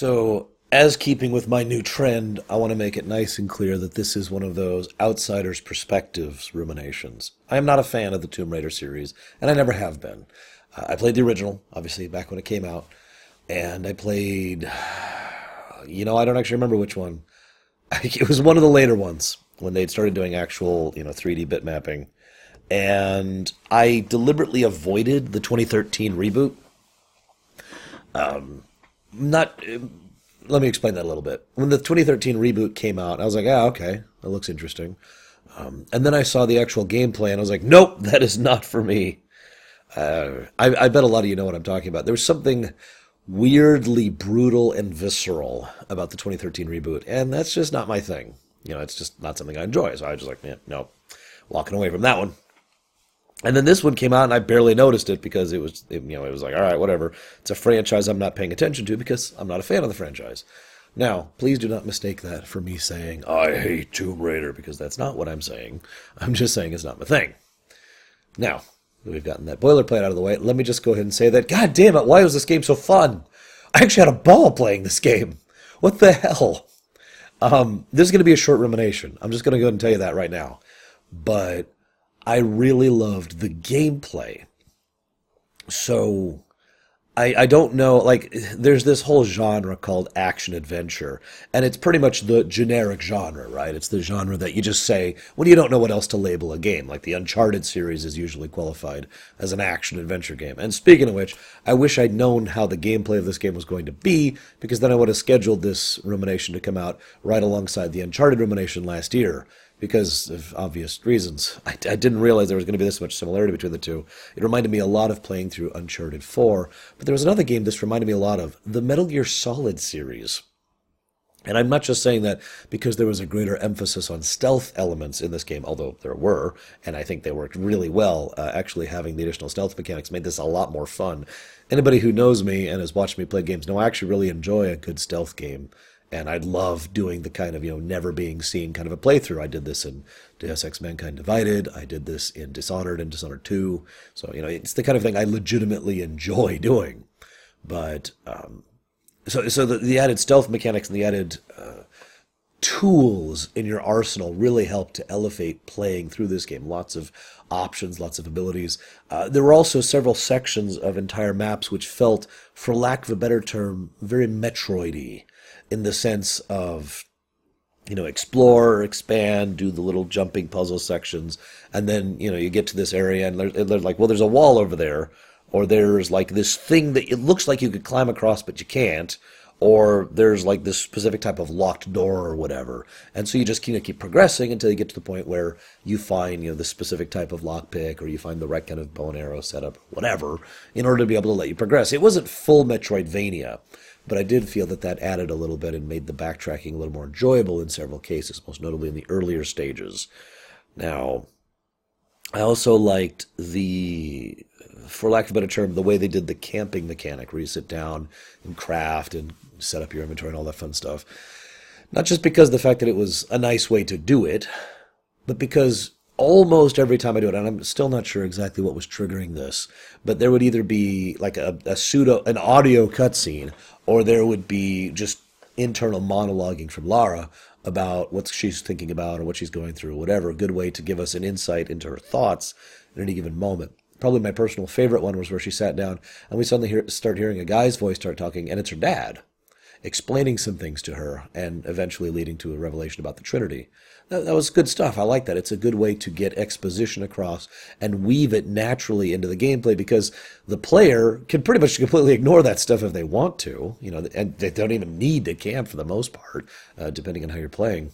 So, as keeping with my new trend, I want to make it nice and clear that this is one of those outsider's perspectives ruminations. I am not a fan of the Tomb Raider series, and I never have been. Uh, I played the original, obviously, back when it came out, and I played. You know, I don't actually remember which one. It was one of the later ones when they'd started doing actual, you know, 3D bit mapping. And I deliberately avoided the 2013 reboot. Um, not. Let me explain that a little bit. When the 2013 reboot came out, I was like, ah, okay, that looks interesting. Um, and then I saw the actual gameplay, and I was like, nope, that is not for me. Uh, I, I bet a lot of you know what I'm talking about. There was something weirdly brutal and visceral about the 2013 reboot, and that's just not my thing. You know, it's just not something I enjoy. So I was just like, yeah, no, walking away from that one. And then this one came out, and I barely noticed it because it was, it, you know, it was like, all right, whatever. It's a franchise I'm not paying attention to because I'm not a fan of the franchise. Now, please do not mistake that for me saying I hate Tomb Raider because that's not what I'm saying. I'm just saying it's not my thing. Now, we've gotten that boilerplate out of the way. Let me just go ahead and say that. God damn it! Why was this game so fun? I actually had a ball playing this game. What the hell? Um, this is going to be a short rumination. I'm just going to go ahead and tell you that right now. But I really loved the gameplay. So I, I don't know, like, there's this whole genre called action adventure, and it's pretty much the generic genre, right? It's the genre that you just say when you don't know what else to label a game. Like the Uncharted series is usually qualified as an action adventure game. And speaking of which, I wish I'd known how the gameplay of this game was going to be, because then I would have scheduled this rumination to come out right alongside the Uncharted rumination last year because of obvious reasons. I, I, didn't realize there was going to be this much similarity between the two. It reminded me a lot of playing through Uncharted 4, but there was another game this reminded me a lot of the Metal Gear Solid series. And I'm not just saying that because there was a greater emphasis on stealth elements in this game, although there were, and I think they worked really well. Uh, actually, having the additional stealth mechanics made this a lot more fun. Anybody who knows me and has watched me play games know I actually really enjoy a good stealth game and I love doing the kind of you know never being seen kind of a playthrough. I did this in Deus Ex: Mankind Divided. I did this in Dishonored and Dishonored Two. So you know it's the kind of thing I legitimately enjoy doing. But um, so so the, the added stealth mechanics and the added uh, tools in your arsenal really help to elevate playing through this game. Lots of options, lots of abilities. Uh, there were also several sections of entire maps which felt, for lack of a better term, very Metroidy in the sense of you know explore expand do the little jumping puzzle sections and then you know you get to this area and they're, they're, like well there's a wall over there or there's like this thing that it looks like you could climb across but you can't or there's like this specific type of locked door or whatever and so you just kind of keep progressing until you get to the point where you find you know the specific type of lockpick or you find the right kind of bow and arrow setup whatever in order to be able to let you progress it wasn't full metroidvania but I did feel that that added a little bit and made the backtracking a little more enjoyable in several cases, most notably in the earlier stages. Now, I also liked the, for lack of a better term, the way they did the camping mechanic, where you sit down and craft and set up your inventory and all that fun stuff. Not just because the fact that it was a nice way to do it, but because almost every time I do it, and I'm still not sure exactly what was triggering this, but there would either be like a, a pseudo, an audio cutscene, or there would be just internal monologuing from Lara about what she's thinking about or what she's going through, or whatever. A good way to give us an insight into her thoughts at any given moment. Probably my personal favorite one was where she sat down and we suddenly hear, start hearing a guy's voice start talking, and it's her dad explaining some things to her and eventually leading to a revelation about the Trinity. That, that, was good stuff. I like that. It's a good way to get exposition across and weave it naturally into the gameplay because the player can pretty much completely ignore that stuff if they want to, you know, and they don't even need to camp for the most part, uh, depending on how you're playing.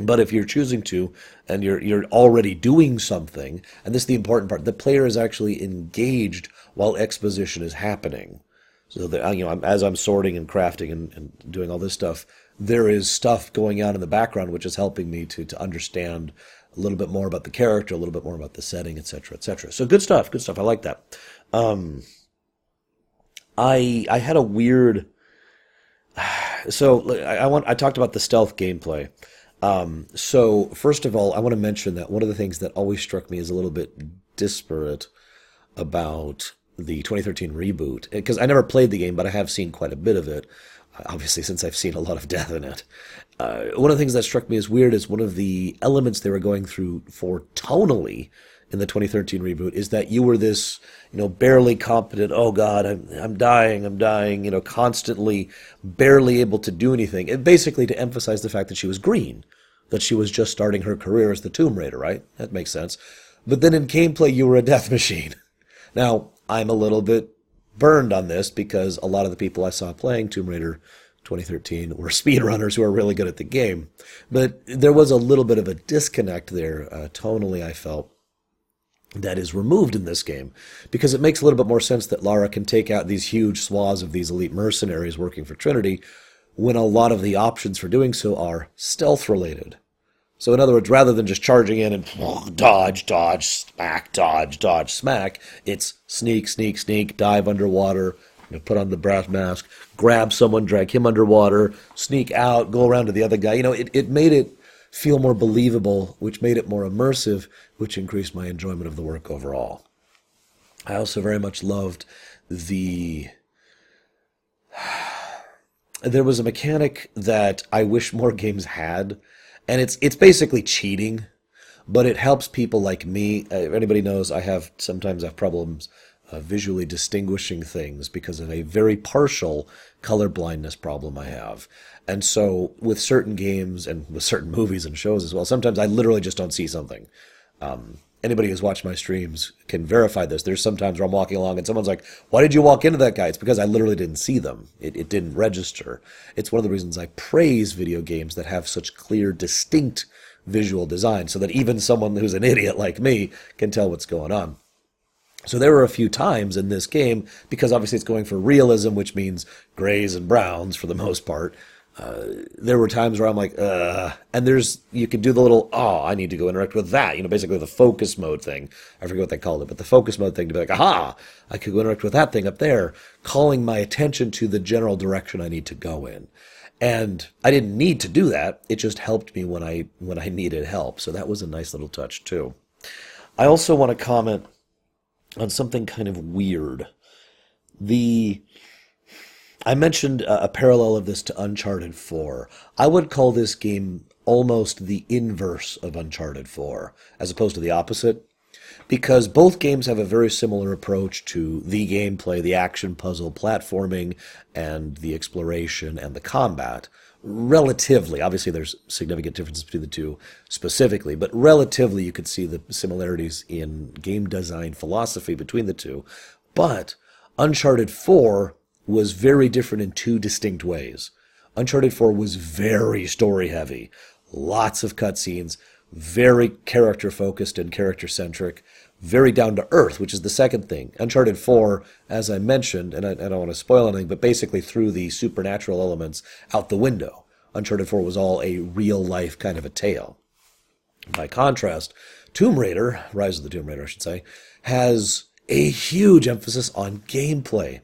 But if you're choosing to, and you're you're already doing something, and this is the important part, the player is actually engaged while exposition is happening. So that you know, as I'm sorting and crafting and, and doing all this stuff, there is stuff going on in the background which is helping me to to understand a little bit more about the character, a little bit more about the setting, etc., etc. So good stuff, good stuff. I like that. Um, I I had a weird. So I, I want I talked about the stealth gameplay. Um, so first of all, I want to mention that one of the things that always struck me as a little bit disparate about the 2013 reboot because I never played the game, but I have seen quite a bit of it. obviously since I've seen a lot of death in it. Uh, one of the things that struck me as weird is one of the elements they were going through for tonally in the 2013 reboot is that you were this, you know, barely competent, oh God, I'm, I'm dying, I'm dying, you know, constantly barely able to do anything. Basically to emphasize the fact that she was green, that she was just starting her career as the Tomb Raider, right? That makes sense. But then in gameplay, you were a death machine. Now, I'm a little bit burned on this because a lot of the people I saw playing Tomb Raider 2013 were speedrunners who are really good at the game. But there was a little bit of a disconnect there, uh, tonally, I felt, that is removed in this game because it makes a little bit more sense that Lara can take out these huge swaths of these elite mercenaries working for Trinity when a lot of the options for doing so are stealth related. So, in other words, rather than just charging in and dodge, dodge, smack, dodge, dodge, smack, it's sneak, sneak, sneak, dive underwater, you know, put on the brass mask, grab someone, drag him underwater, sneak out, go around to the other guy. You know, it, it made it feel more believable, which made it more immersive, which increased my enjoyment of the work overall. I also very much loved the. There was a mechanic that I wish more games had, and it's it's basically cheating, but it helps people like me. Uh, if anybody knows, I have sometimes have problems uh, visually distinguishing things because of a very partial color blindness problem I have. And so, with certain games and with certain movies and shows as well, sometimes I literally just don't see something. Um, anybody who's watched my streams can verify this. There's sometimes where I'm walking along and someone's like, Why did you walk into that guy? It's because I literally didn't see them. It, it didn't register. It's one of the reasons I praise video games that have such clear, distinct visual design so that even someone who's an idiot like me can tell what's going on. So there were a few times in this game, because obviously it's going for realism, which means grays and browns for the most part. Uh, there were times where I'm like, uh, and there's, you could do the little, oh, I need to go interact with that. You know, basically the focus mode thing. I forget what they called it, but the focus mode thing to be like, aha, I could go interact with that thing up there, calling my attention to the general direction I need to go in. And I didn't need to do that. It just helped me when I, when I needed help. So that was a nice little touch too. I also want to comment on something kind of weird. The I mentioned a, parallel of this to Uncharted 4. I would call this game almost the inverse of Uncharted 4, as opposed to the opposite, because both games have a very similar approach to the gameplay, the action puzzle platforming, and the exploration and the combat. Relatively, obviously, there's significant differences between the two specifically, but relatively, you could see the similarities in game design philosophy between the two. But Uncharted 4 was very different in two distinct ways. Uncharted 4 was very story heavy, lots of cutscenes, very character focused and character centric, very down to earth, which is the second thing. Uncharted 4, as I mentioned, and I, I don't want to spoil anything, but basically threw the supernatural elements out the window. Uncharted 4 was all a real life kind of a tale. By contrast, Tomb Raider, Rise of the Tomb Raider, I should say, has a huge emphasis on gameplay.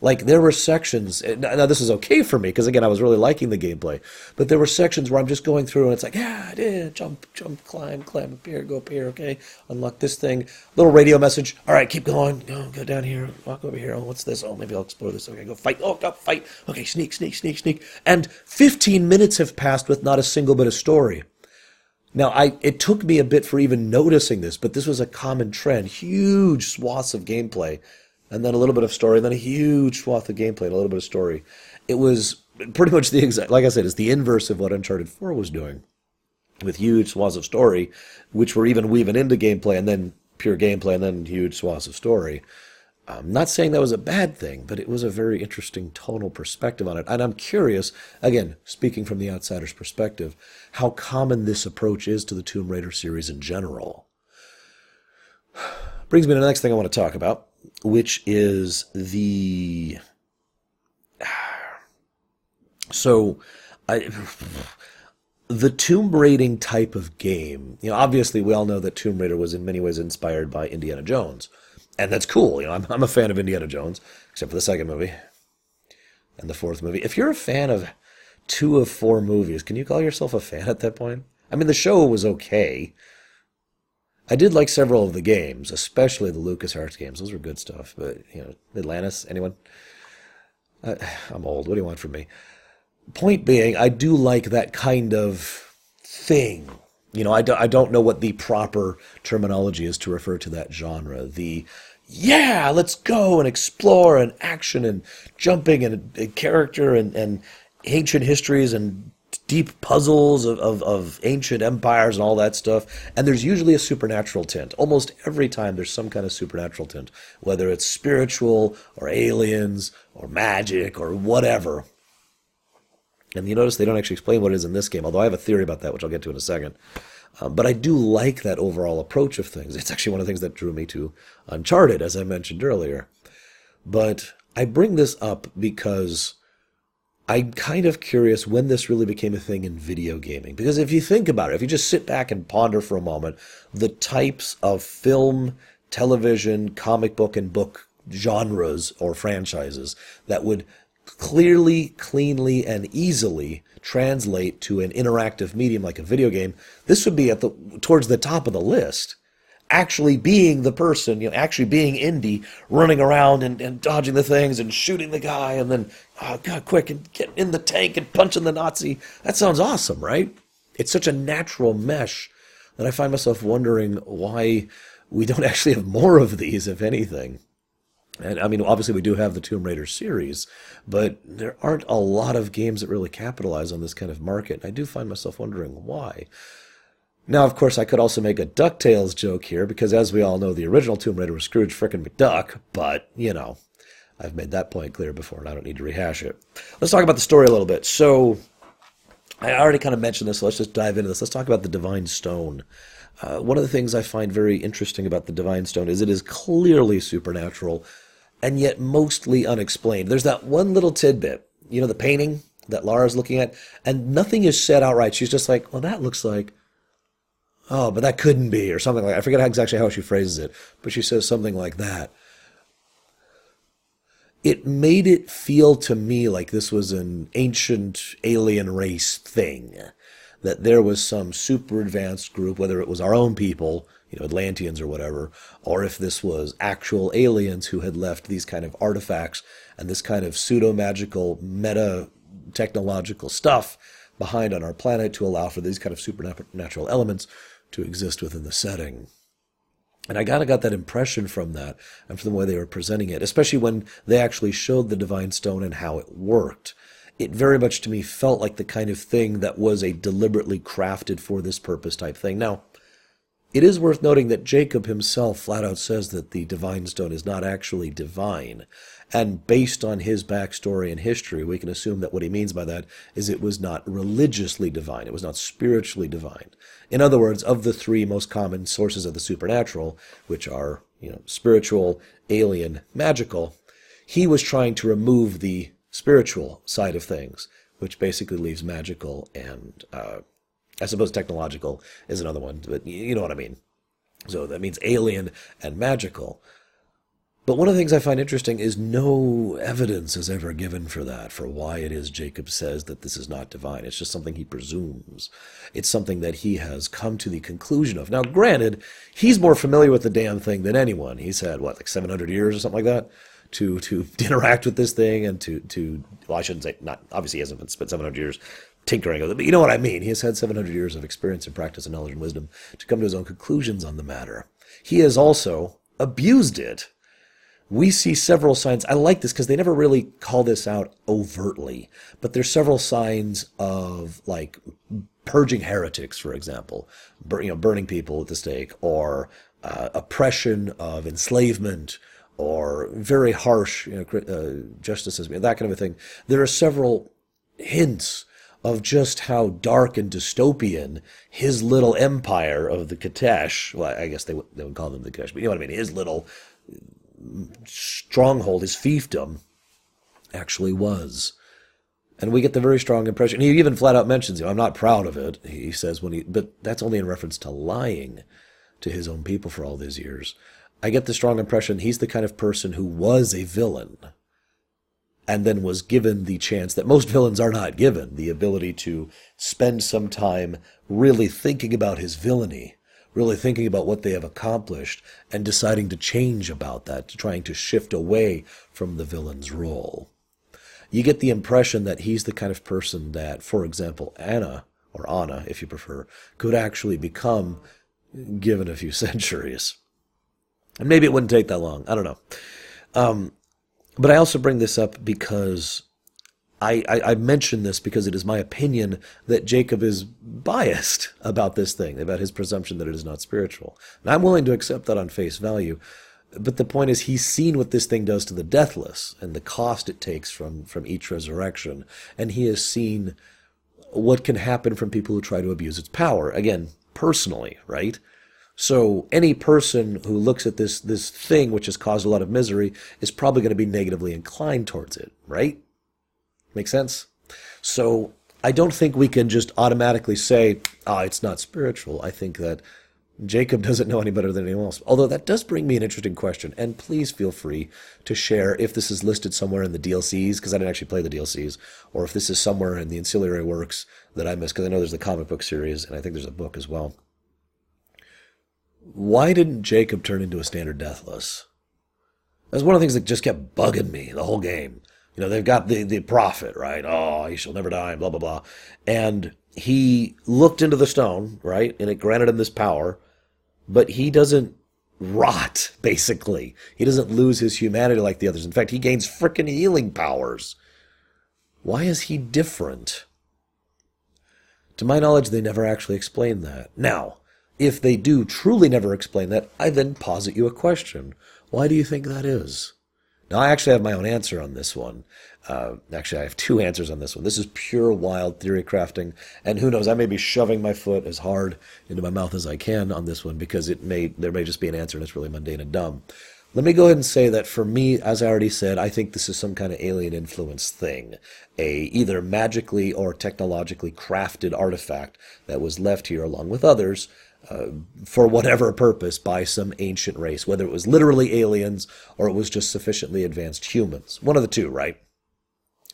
Like there were sections. Now this is okay for me because again I was really liking the gameplay, but there were sections where I'm just going through and it's like yeah, yeah, jump, jump, climb, climb up here, go up here, okay, unlock this thing. Little radio message. All right, keep going. Go, go down here. Walk over here. Oh, what's this? Oh, maybe I'll explore this. Okay, go fight. Oh, go fight. Okay, sneak, sneak, sneak, sneak. And 15 minutes have passed with not a single bit of story. Now, I it took me a bit for even noticing this, but this was a common trend. Huge swaths of gameplay and then a little bit of story, and then a huge swath of gameplay, and a little bit of story. It was pretty much the exact, like I said, it's the inverse of what Uncharted 4 was doing, with huge swaths of story, which were even weaving into gameplay, and then pure gameplay, and then huge swaths of story. I'm not saying that was a bad thing, but it was a very interesting tonal perspective on it. And I'm curious, again, speaking from the outsider's perspective, how common this approach is to the Tomb Raider series in general. Brings me to the next thing I want to talk about, which is the so I the tomb raiding type of game. You know, obviously we all know that Tomb Raider was in many ways inspired by Indiana Jones, and that's cool. You know, I'm I'm a fan of Indiana Jones, except for the second movie and the fourth movie. If you're a fan of two of four movies, can you call yourself a fan at that point? I mean, the show was okay. I did like several of the games, especially the LucasArts games. Those were good stuff. But you know, Atlantis, anyone? Uh, I'm old. What do you want from me? Point being, I do like that kind of thing. You know, I, do, I don't know what the proper terminology is to refer to that genre. The yeah, let's go and explore and action and jumping and, and character and, and ancient histories and deep puzzles of, of, of, ancient empires and all that stuff. And there's usually a supernatural tint. Almost every time there's some kind of supernatural tint, whether it's spiritual or aliens or magic or whatever. And you notice they don't actually explain what it is in this game, although I have a theory about that, which I'll get to in a second. Um, but I do like that overall approach of things. It's actually one of the things that drew me to Uncharted, as I mentioned earlier. But I bring this up because I'm kind of curious when this really became a thing in video gaming. Because if you think about it, if you just sit back and ponder for a moment, the types of film, television, comic book, and book genres or franchises that would clearly, cleanly, and easily translate to an interactive medium like a video game, this would be at the towards the top of the list. Actually being the person, you know, actually being Indy, running around and, and dodging the things and shooting the guy and then, oh God, quick, and getting in the tank and punching the Nazi. That sounds awesome, right? It's such a natural mesh that I find myself wondering why we don't actually have more of these, if anything. And I mean, obviously, we do have the Tomb Raider series, but there aren't a lot of games that really capitalize on this kind of market. And I do find myself wondering why. Now, of course, I could also make a DuckTales joke here, because as we all know, the original Tomb Raider was Scrooge frickin' McDuck, but, you know, I've made that point clear before, and I don't need to rehash it. Let's talk about the story a little bit. So, I already kind of mentioned this, so let's just dive into this. Let's talk about the Divine Stone. Uh, one of the things I find very interesting about the Divine Stone is it is clearly supernatural and yet mostly unexplained. There's that one little tidbit, you know, the painting that Lara's looking at, and nothing is said outright. She's just like, well, that looks like, oh, but that couldn't be, or something like that. I forget exactly how she phrases it, but she says something like that. It made it feel to me like this was an ancient alien race thing, that there was some super advanced group, whether it was our own people you know, Atlanteans or whatever, or if this was actual aliens who had left these kind of artifacts and this kind of pseudo magical meta technological stuff behind on our planet to allow for these kind of supernatural elements to exist within the setting. And I kind of got that impression from that and from the way they were presenting it, especially when they actually showed the Divine Stone and how it worked. It very much to me felt like the kind of thing that was a deliberately crafted for this purpose type thing. Now, it is worth noting that Jacob himself flat out says that the divine stone is not actually divine. And based on his backstory and history, we can assume that what he means by that is it was not religiously divine, it was not spiritually divine. In other words, of the three most common sources of the supernatural, which are, you know, spiritual, alien, magical, he was trying to remove the spiritual side of things, which basically leaves magical and uh, I suppose technological is another one, but you know what I mean. So that means alien and magical. But one of the things I find interesting is no evidence is ever given for that, for why it is Jacob says that this is not divine. It's just something he presumes. It's something that he has come to the conclusion of. Now, granted, he's more familiar with the damn thing than anyone. He's had, what, like 700 years or something like that? To, to interact with this thing and to, to well, I shouldn't say, not, obviously he hasn't spent 700 years tinkering with it, but you know what I mean. He has had 700 years of experience and practice and knowledge and wisdom to come to his own conclusions on the matter. He has also abused it. We see several signs. I like this because they never really call this out overtly, but there's several signs of like purging heretics, for example, bur- you know, burning people at the stake, or uh, oppression of enslavement, or very harsh you know, uh, justices, that kind of a thing. There are several hints of just how dark and dystopian his little empire of the Kitezh, well, I guess they, would, they would call them the Kitezh, but you know what I mean, his little stronghold, his fiefdom, actually was. And we get the very strong impression. He even flat out mentions, you know, I'm not proud of it, he says when he, but that's only in reference to lying to his own people for all these years. I get the strong impression he's the kind of person who was a villain and then was given the chance that most villains are not given the ability to spend some time really thinking about his villainy, really thinking about what they have accomplished, and deciding to change about that, trying to shift away from the villain's role. you get the impression that he's the kind of person that, for example, Anna, or Anna, if you prefer, could actually become given a few centuries. And maybe it wouldn't take that long. I don't know. Um, but I also bring this up because I, I, I mention this because it is my opinion that Jacob is biased about this thing, about his presumption that it is not spiritual. And I'm willing to accept that on face value. But the point is, he's seen what this thing does to the deathless and the cost it takes from, from each resurrection. And he has seen what can happen from people who try to abuse its power. Again, personally, right? So any person who looks at this this thing which has caused a lot of misery is probably going to be negatively inclined towards it, right? Make sense? So I don't think we can just automatically say, ah, oh, it's not spiritual. I think that Jacob doesn't know any better than anyone else. Although that does bring me an interesting question, and please feel free to share if this is listed somewhere in the DLCs, because I didn't actually play the DLCs, or if this is somewhere in the ancillary works that I missed, because I know there's the comic book series, and I think there's a book as well. Why didn't Jacob turn into a standard deathless? That's one of the things that just kept bugging me the whole game. You know, they've got the, the prophet, right? Oh, he shall never die, blah, blah, blah. And he looked into the stone, right? And it granted him this power, but he doesn't rot, basically. He doesn't lose his humanity like the others. In fact, he gains freaking healing powers. Why is he different? To my knowledge, they never actually explain that. Now, if they do truly never explain that, I then posit you a question. Why do you think that is? Now, I actually have my own answer on this one. Uh, actually, I have two answers on this one. This is pure wild theory crafting, and who knows? I may be shoving my foot as hard into my mouth as I can on this one because it may there may just be an answer and it's really mundane and dumb. Let me go ahead and say that for me, as I already said, I think this is some kind of alien influence thing, a either magically or technologically crafted artifact that was left here along with others for whatever purpose by some ancient race, whether it was literally aliens or it was just sufficiently advanced humans. One of the two, right?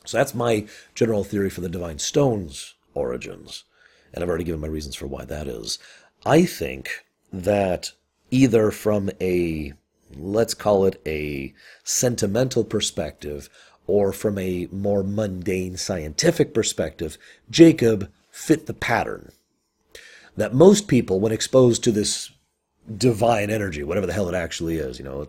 So that's my general theory for the Divine Stone's origins. And I've already given my reasons for why that is. I think that either from a, let's call it a sentimental perspective, or from a more mundane scientific perspective, Jacob fit the pattern that most people, when exposed to this divine energy, whatever the hell it actually is, you know,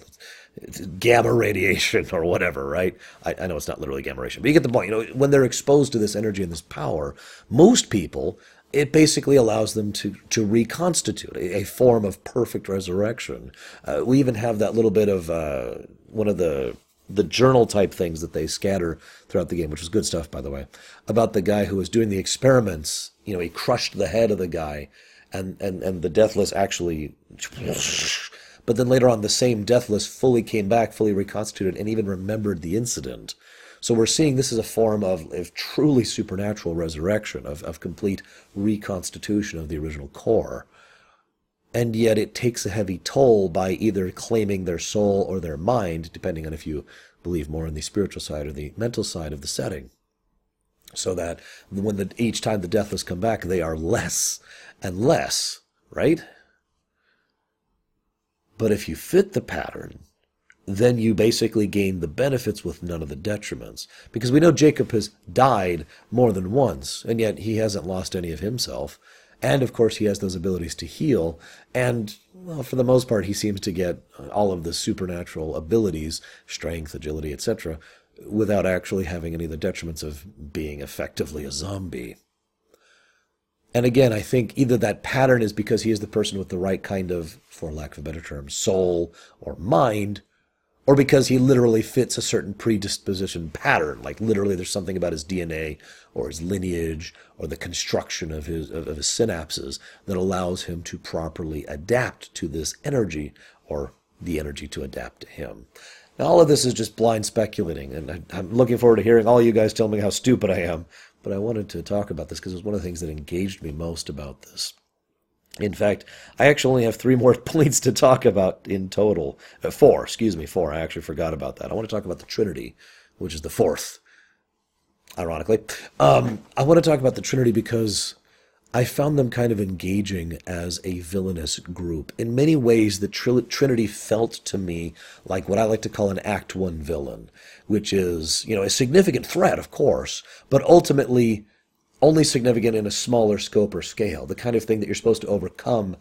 gamma radiation or whatever, right? I, I, know it's not literally gamma radiation, but you get the point. You know, when they're exposed to this energy and this power, most people, it basically allows them to, to reconstitute a, a form of perfect resurrection. Uh, we even have that little bit of uh, one of the the journal type things that they scatter throughout the game, which is good stuff, by the way, about the guy who was doing the experiments you know, he crushed the head of the guy, and and and the deathless actually. But then later on, the same deathless fully came back, fully reconstituted, and even remembered the incident. So we're seeing this as a form of, of truly supernatural resurrection, of, of complete reconstitution of the original core. And yet it takes a heavy toll by either claiming their soul or their mind, depending on if you believe more in the spiritual side or the mental side of the setting so that when the, each time the deathless come back, they are less and less, right? But if you fit the pattern, then you basically gain the benefits with none of the detriments. Because we know Jacob has died more than once, and yet he hasn't lost any of himself. And of course, he has those abilities to heal. And well, for the most part, he seems to get uh, all of the supernatural abilities strength, agility, etc without actually having any of the detriments of being effectively a zombie. And again, I think either that pattern is because he is the person with the right kind of, for lack of a better term, soul or mind, or because he literally fits a certain predisposition pattern. Like literally, there's something about his DNA or his lineage or the construction of his of his synapses that allows him to properly adapt to this energy, or the energy to adapt to him. Now, all of this is just blind speculating, and I, am looking forward to hearing all you guys tell me how stupid I am. But I wanted to talk about this because it was one of the things that engaged me most about this. In fact, I actually only have three more points to talk about in total. Uh, four, excuse me, four. I actually forgot about that. I want to talk about the Trinity, which is the fourth, ironically. Um, I want to talk about the Trinity because I found them kind of engaging as a villainous group. In many ways, the Trinity felt to me like what I like to call an Act One villain, which is, you know, a significant threat, of course, but ultimately only significant in a smaller scope or scale. The kind of thing that you're supposed to overcome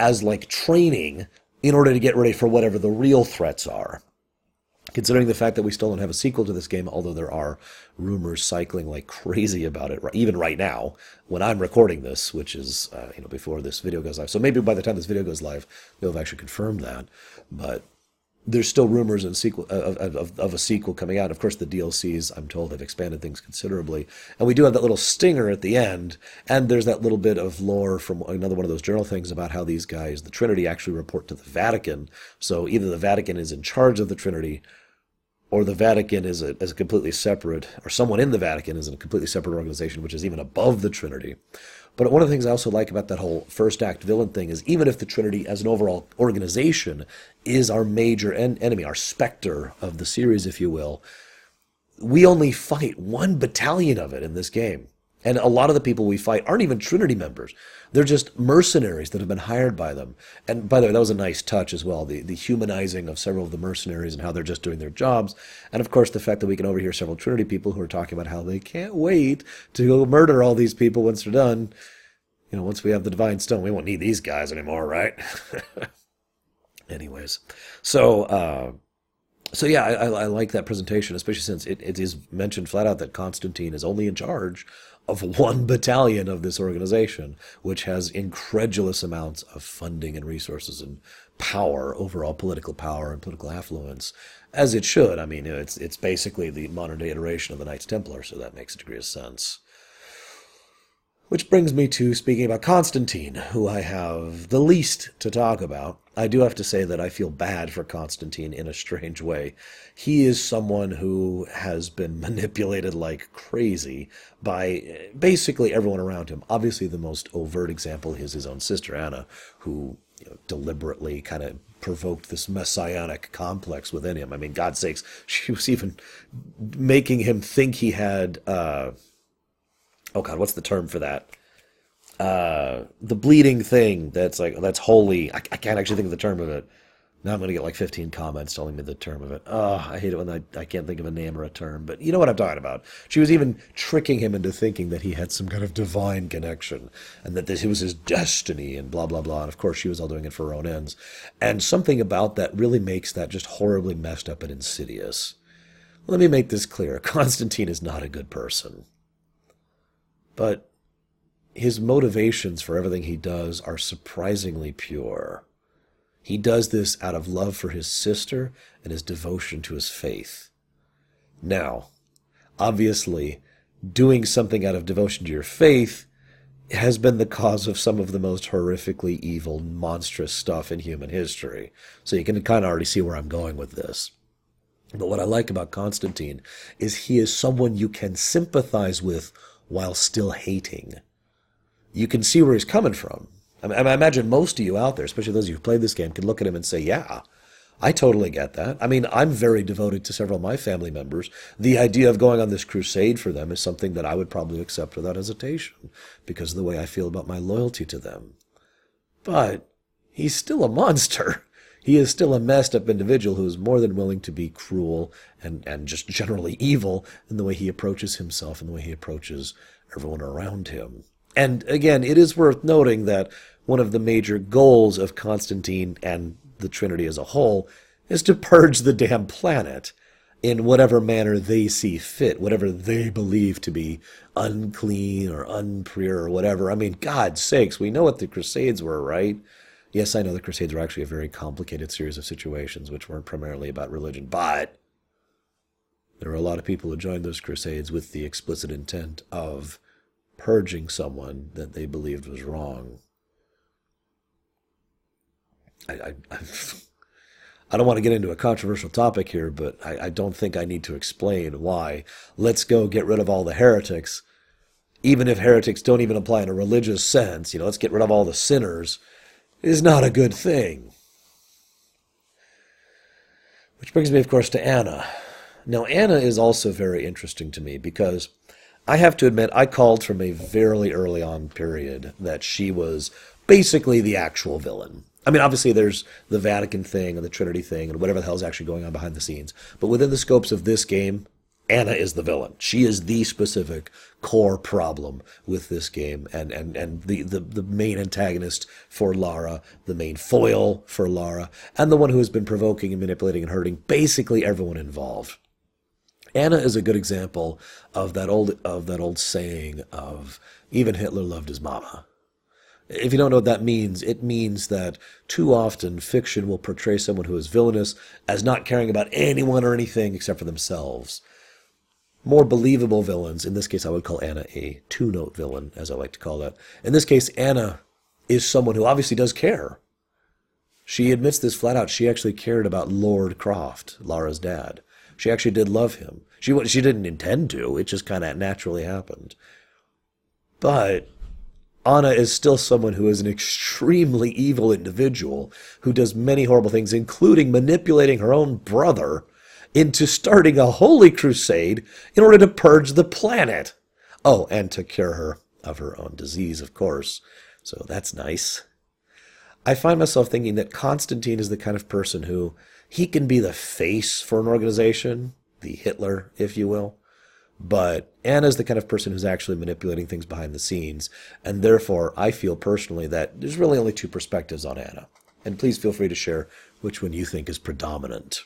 as like training in order to get ready for whatever the real threats are considering the fact that we still don't have a sequel to this game, although there are rumors cycling like crazy about it, even right now when I'm recording this, which is uh, you know before this video goes live. So maybe by the time this video goes live, they'll have actually confirmed that. But there's still rumors and sequel of, of, of, a sequel coming out. Of course, the DLCs, I'm told, have expanded things considerably, and we do have that little stinger at the end. And there's that little bit of lore from another one of those journal things about how these guys, the Trinity, actually report to the Vatican. So either the Vatican is in charge of the Trinity, or the Vatican is a, is a completely separate, or someone in the Vatican is a completely separate organization, which is even above the Trinity. But one of the things I also like about that whole first act villain thing is even if the Trinity as an overall organization is our major en- enemy, our specter of the series, if you will, we only fight one battalion of it in this game. And a lot of the people we fight aren't even Trinity members. They're just mercenaries that have been hired by them. And by the way, that was a nice touch as well the, the humanizing of several of the mercenaries and how they're just doing their jobs. And of course, the fact that we can overhear several Trinity people who are talking about how they can't wait to go murder all these people once they're done. You know, once we have the Divine Stone, we won't need these guys anymore, right? Anyways, so. Uh, so yeah, I, I, like that presentation, especially since it, it is mentioned flat out that Constantine is only in charge of one battalion of this organization, which has incredulous amounts of funding and resources and power, overall political power and political affluence, as it should. I mean, it's it's basically the modern day iteration of the Knights Templar, so that makes a degree of sense. Which brings me to speaking about Constantine, who I have the least to talk about. I do have to say that I feel bad for Constantine in a strange way. He is someone who has been manipulated like crazy by basically everyone around him. Obviously, the most overt example is his own sister, Anna, who you know, deliberately kind of provoked this messianic complex within him. I mean, God's sakes, she was even making him think he had. Uh, oh god, what's the term for that? Uh, the bleeding thing that's like that's holy. I, I can't actually think of the term of it. Now I'm going to get like 15 comments telling me the term of it. Oh, I hate it when I, I can't think of a name or a term, but you know what I'm talking about. She was even tricking him into thinking that he had some kind of divine connection and that this was his destiny and blah, blah, blah. And of course, she was all doing it for her own ends. And something about that really makes that just horribly messed up and insidious. Let me make this clear Constantine is not a good person. But his motivations for everything he does are surprisingly pure. He does this out of love for his sister and his devotion to his faith. Now, obviously, doing something out of devotion to your faith has been the cause of some of the most horrifically evil, monstrous stuff in human history. So you can kind of already see where I'm going with this. But what I like about Constantine is he is someone you can sympathize with while still hating. You can see where he's coming from. I, mean, I imagine most of you out there, especially those of you who've played this game, can look at him and say, yeah, I totally get that. I mean, I'm very devoted to several of my family members. The idea of going on this crusade for them is something that I would probably accept without hesitation because of the way I feel about my loyalty to them. But he's still a monster. He is still a messed up individual who is more than willing to be cruel and, and just generally evil in the way he approaches himself and the way he approaches everyone around him. And again, it is worth noting that one of the major goals of Constantine and the Trinity as a whole is to purge the damn planet in whatever manner they see fit, whatever they believe to be unclean or unpure or whatever. I mean, God's sakes, we know what the Crusades were, right? Yes, I know the Crusades were actually a very complicated series of situations which weren't primarily about religion, but there were a lot of people who joined those Crusades with the explicit intent of purging someone that they believed was wrong. I, I, I don't want to get into a controversial topic here, but I, I don't think I need to explain why. Let's go get rid of all the heretics, even if heretics don't even apply in a religious sense. You know, let's get rid of all the sinners is not a good thing. Which brings me, of course, to Anna. Now, Anna is also very interesting to me because I have to admit, I called from a very early on period that she was basically the actual villain. I mean, obviously, there's the Vatican thing and the Trinity thing and whatever the hell is actually going on behind the scenes. But within the scopes of this game, Anna is the villain. She is the specific core problem with this game and, and, and the, the, the main antagonist for Lara, the main foil for Lara, and the one who has been provoking and manipulating and hurting basically everyone involved. Anna is a good example of that old of that old saying of even Hitler loved his mama. If you don't know what that means, it means that too often fiction will portray someone who is villainous as not caring about anyone or anything except for themselves more believable villains. In this case, I would call Anna a two note villain, as I like to call that. In this case, Anna is someone who obviously does care. She admits this flat out. She actually cared about Lord Croft, Lara's dad. She actually did love him. She she didn't intend to. It just kind of naturally happened. But Anna is still someone who is an extremely evil individual who does many horrible things, including manipulating her own brother into starting a holy crusade in order to purge the planet. Oh, and to cure her of her own disease, of course. So that's nice. I find myself thinking that Constantine is the kind of person who he can be the face for an organization, the Hitler, if you will. But Anna is the kind of person who's actually manipulating things behind the scenes. And therefore, I feel personally that there's really only two perspectives on Anna. And please feel free to share which one you think is predominant.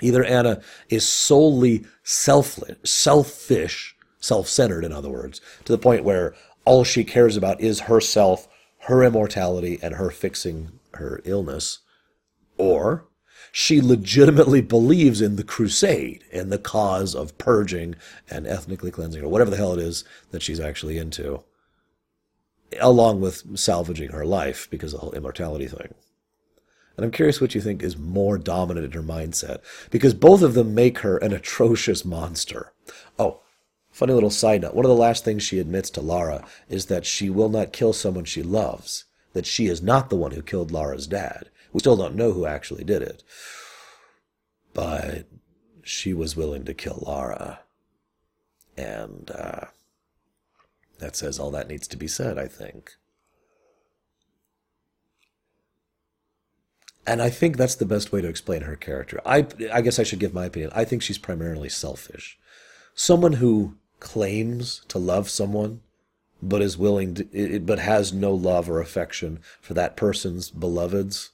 Either Anna is solely selfless, selfish, self-centered, in other words, to the point where all she cares about is herself, her immortality, and her fixing her illness, or she legitimately believes in the crusade and the cause of purging and ethnically cleansing, or whatever the hell it is that she's actually into, along with salvaging her life because of the whole immortality thing. And I'm curious what you think is more dominant in her mindset, because both of them make her an atrocious monster. Oh, funny little side note. One of the last things she admits to Lara is that she will not kill someone she loves, that she is not the one who killed Lara's dad. We still don't know who actually did it. But she was willing to kill Lara. And uh, that says all that needs to be said, I think. And I think that's the best way to explain her character. I, I guess I should give my opinion. I think she's primarily selfish. Someone who claims to love someone, but is willing to, but has no love or affection for that person's beloveds,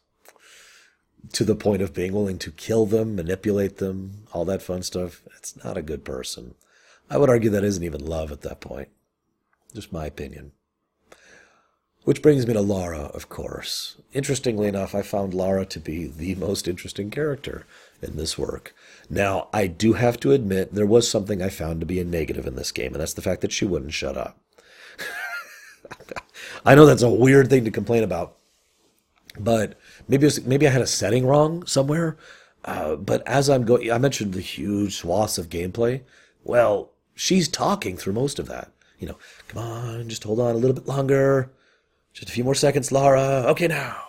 to the point of being willing to kill them, manipulate them, all that fun stuff. It's not a good person. I would argue that isn't even love at that point. Just my opinion. Which brings me to Lara, of course. Interestingly enough, I found Lara to be the most interesting character in this work. Now, I do have to admit there was something I found to be a negative in this game, and that's the fact that she wouldn't shut up. I know that's a weird thing to complain about, but maybe was, maybe I had a setting wrong somewhere. Uh, but as I'm going, I mentioned the huge swaths of gameplay. Well, she's talking through most of that. You know, come on, just hold on a little bit longer. Just a few more seconds, Lara. Okay, now.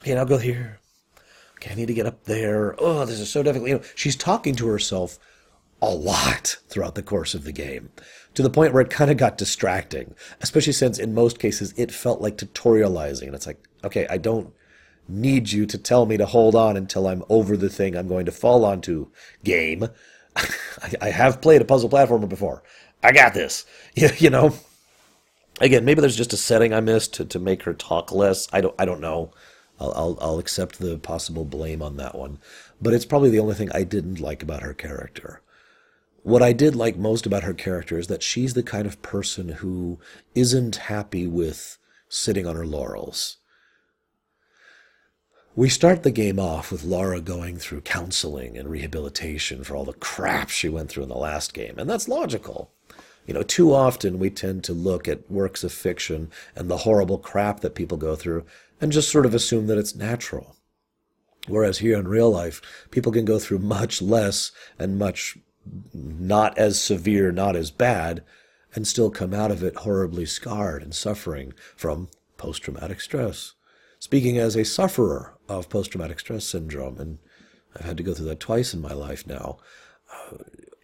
Okay, now go here. Okay, I need to get up there. Oh, this is so difficult. You know, she's talking to herself a lot throughout the course of the game to the point where it kind of got distracting, especially since in most cases it felt like tutorializing. And it's like, okay, I don't need you to tell me to hold on until I'm over the thing I'm going to fall onto. Game. I, I have played a puzzle platformer before. I got this. You, you know? again, maybe there's just a setting I missed to, to make her talk less. I don't I don't know. I'll, I'll I'll accept the possible blame on that one. But it's probably the only thing I didn't like about her character. What I did like most about her character is that she's the kind of person who isn't happy with sitting on her laurels. We start the game off with Laura going through counseling and rehabilitation for all the crap she went through in the last game, and that's logical. You know, too often we tend to look at works of fiction and the horrible crap that people go through and just sort of assume that it's natural. Whereas here in real life, people can go through much less and much not as severe, not as bad, and still come out of it horribly scarred and suffering from post traumatic stress. Speaking as a sufferer of post traumatic stress syndrome, and I've had to go through that twice in my life now, uh,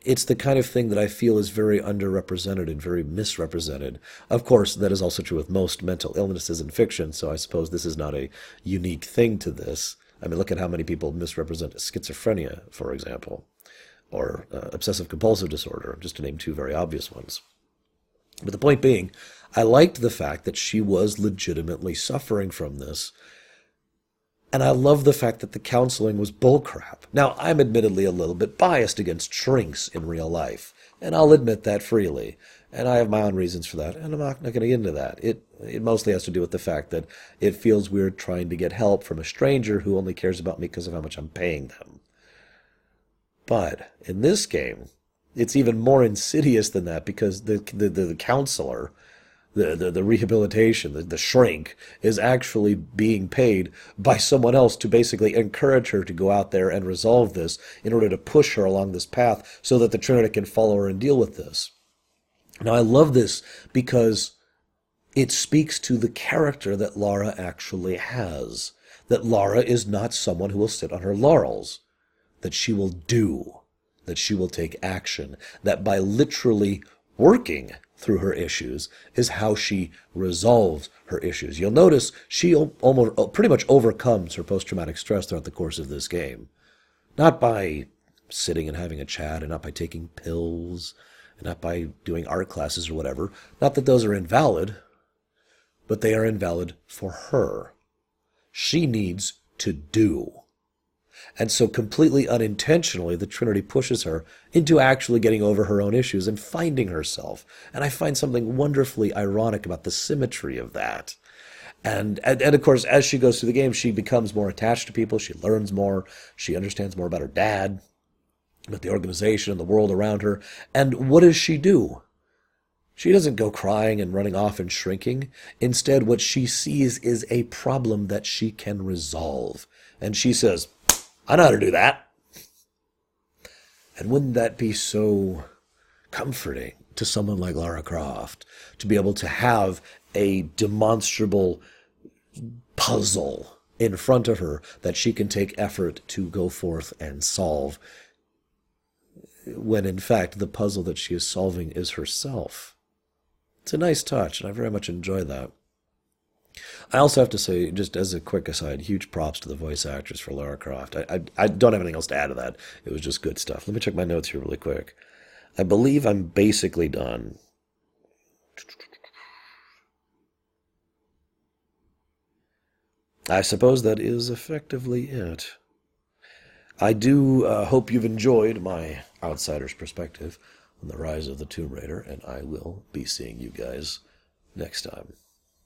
it's the kind of thing that I feel is very underrepresented and very misrepresented. Of course, that is also true with most mental illnesses in fiction, so I suppose this is not a unique thing to this. I mean, look at how many people misrepresent schizophrenia, for example, or uh, obsessive compulsive disorder, just to name two very obvious ones. But the point being, I liked the fact that she was legitimately suffering from this and I love the fact that the counseling was bullcrap. Now, I'm admittedly a little bit biased against shrinks in real life, and I'll admit that freely. And I have my own reasons for that, and I'm not, not going to get into that. It, it mostly has to do with the fact that it feels weird trying to get help from a stranger who only cares about me because of how much I'm paying them. But in this game, it's even more insidious than that because the, the, the, the counselor the, the, the rehabilitation, the, the shrink, is actually being paid by someone else to basically encourage her to go out there and resolve this in order to push her along this path so that the Trinity can follow her and deal with this. Now, I love this because it speaks to the character that Lara actually has. That Lara is not someone who will sit on her laurels. That she will do. That she will take action. That by literally working through her issues is how she resolves her issues. You'll notice she almost uh, pretty much overcomes her post-traumatic stress throughout the course of this game. Not by sitting and having a chat and not by taking pills and not by doing art classes or whatever. Not that those are invalid, but they are invalid for her. She needs to do. And so, completely unintentionally, the Trinity pushes her into actually getting over her own issues and finding herself. And I find something wonderfully ironic about the symmetry of that. And, and, and of course, as she goes through the game, she becomes more attached to people. She learns more. She understands more about her dad, about the organization and the world around her. And what does she do? She doesn't go crying and running off and shrinking. Instead, what she sees is a problem that she can resolve. And she says, I know how to do that. And wouldn't that be so comforting to someone like Lara Croft to be able to have a demonstrable puzzle in front of her that she can take effort to go forth and solve when in fact the puzzle that she is solving is herself. It's a nice touch, and I very much enjoy that. I also have to say, just as a quick aside, huge props to the voice actress for Lara Croft. I, I, I don't have anything else to add to that. It was just good stuff. Let me check my notes here really quick. I believe I'm basically done. I suppose that is effectively it. I do uh, hope you've enjoyed my outsider's perspective on the rise of the Tomb Raider, and I will be seeing you guys next time.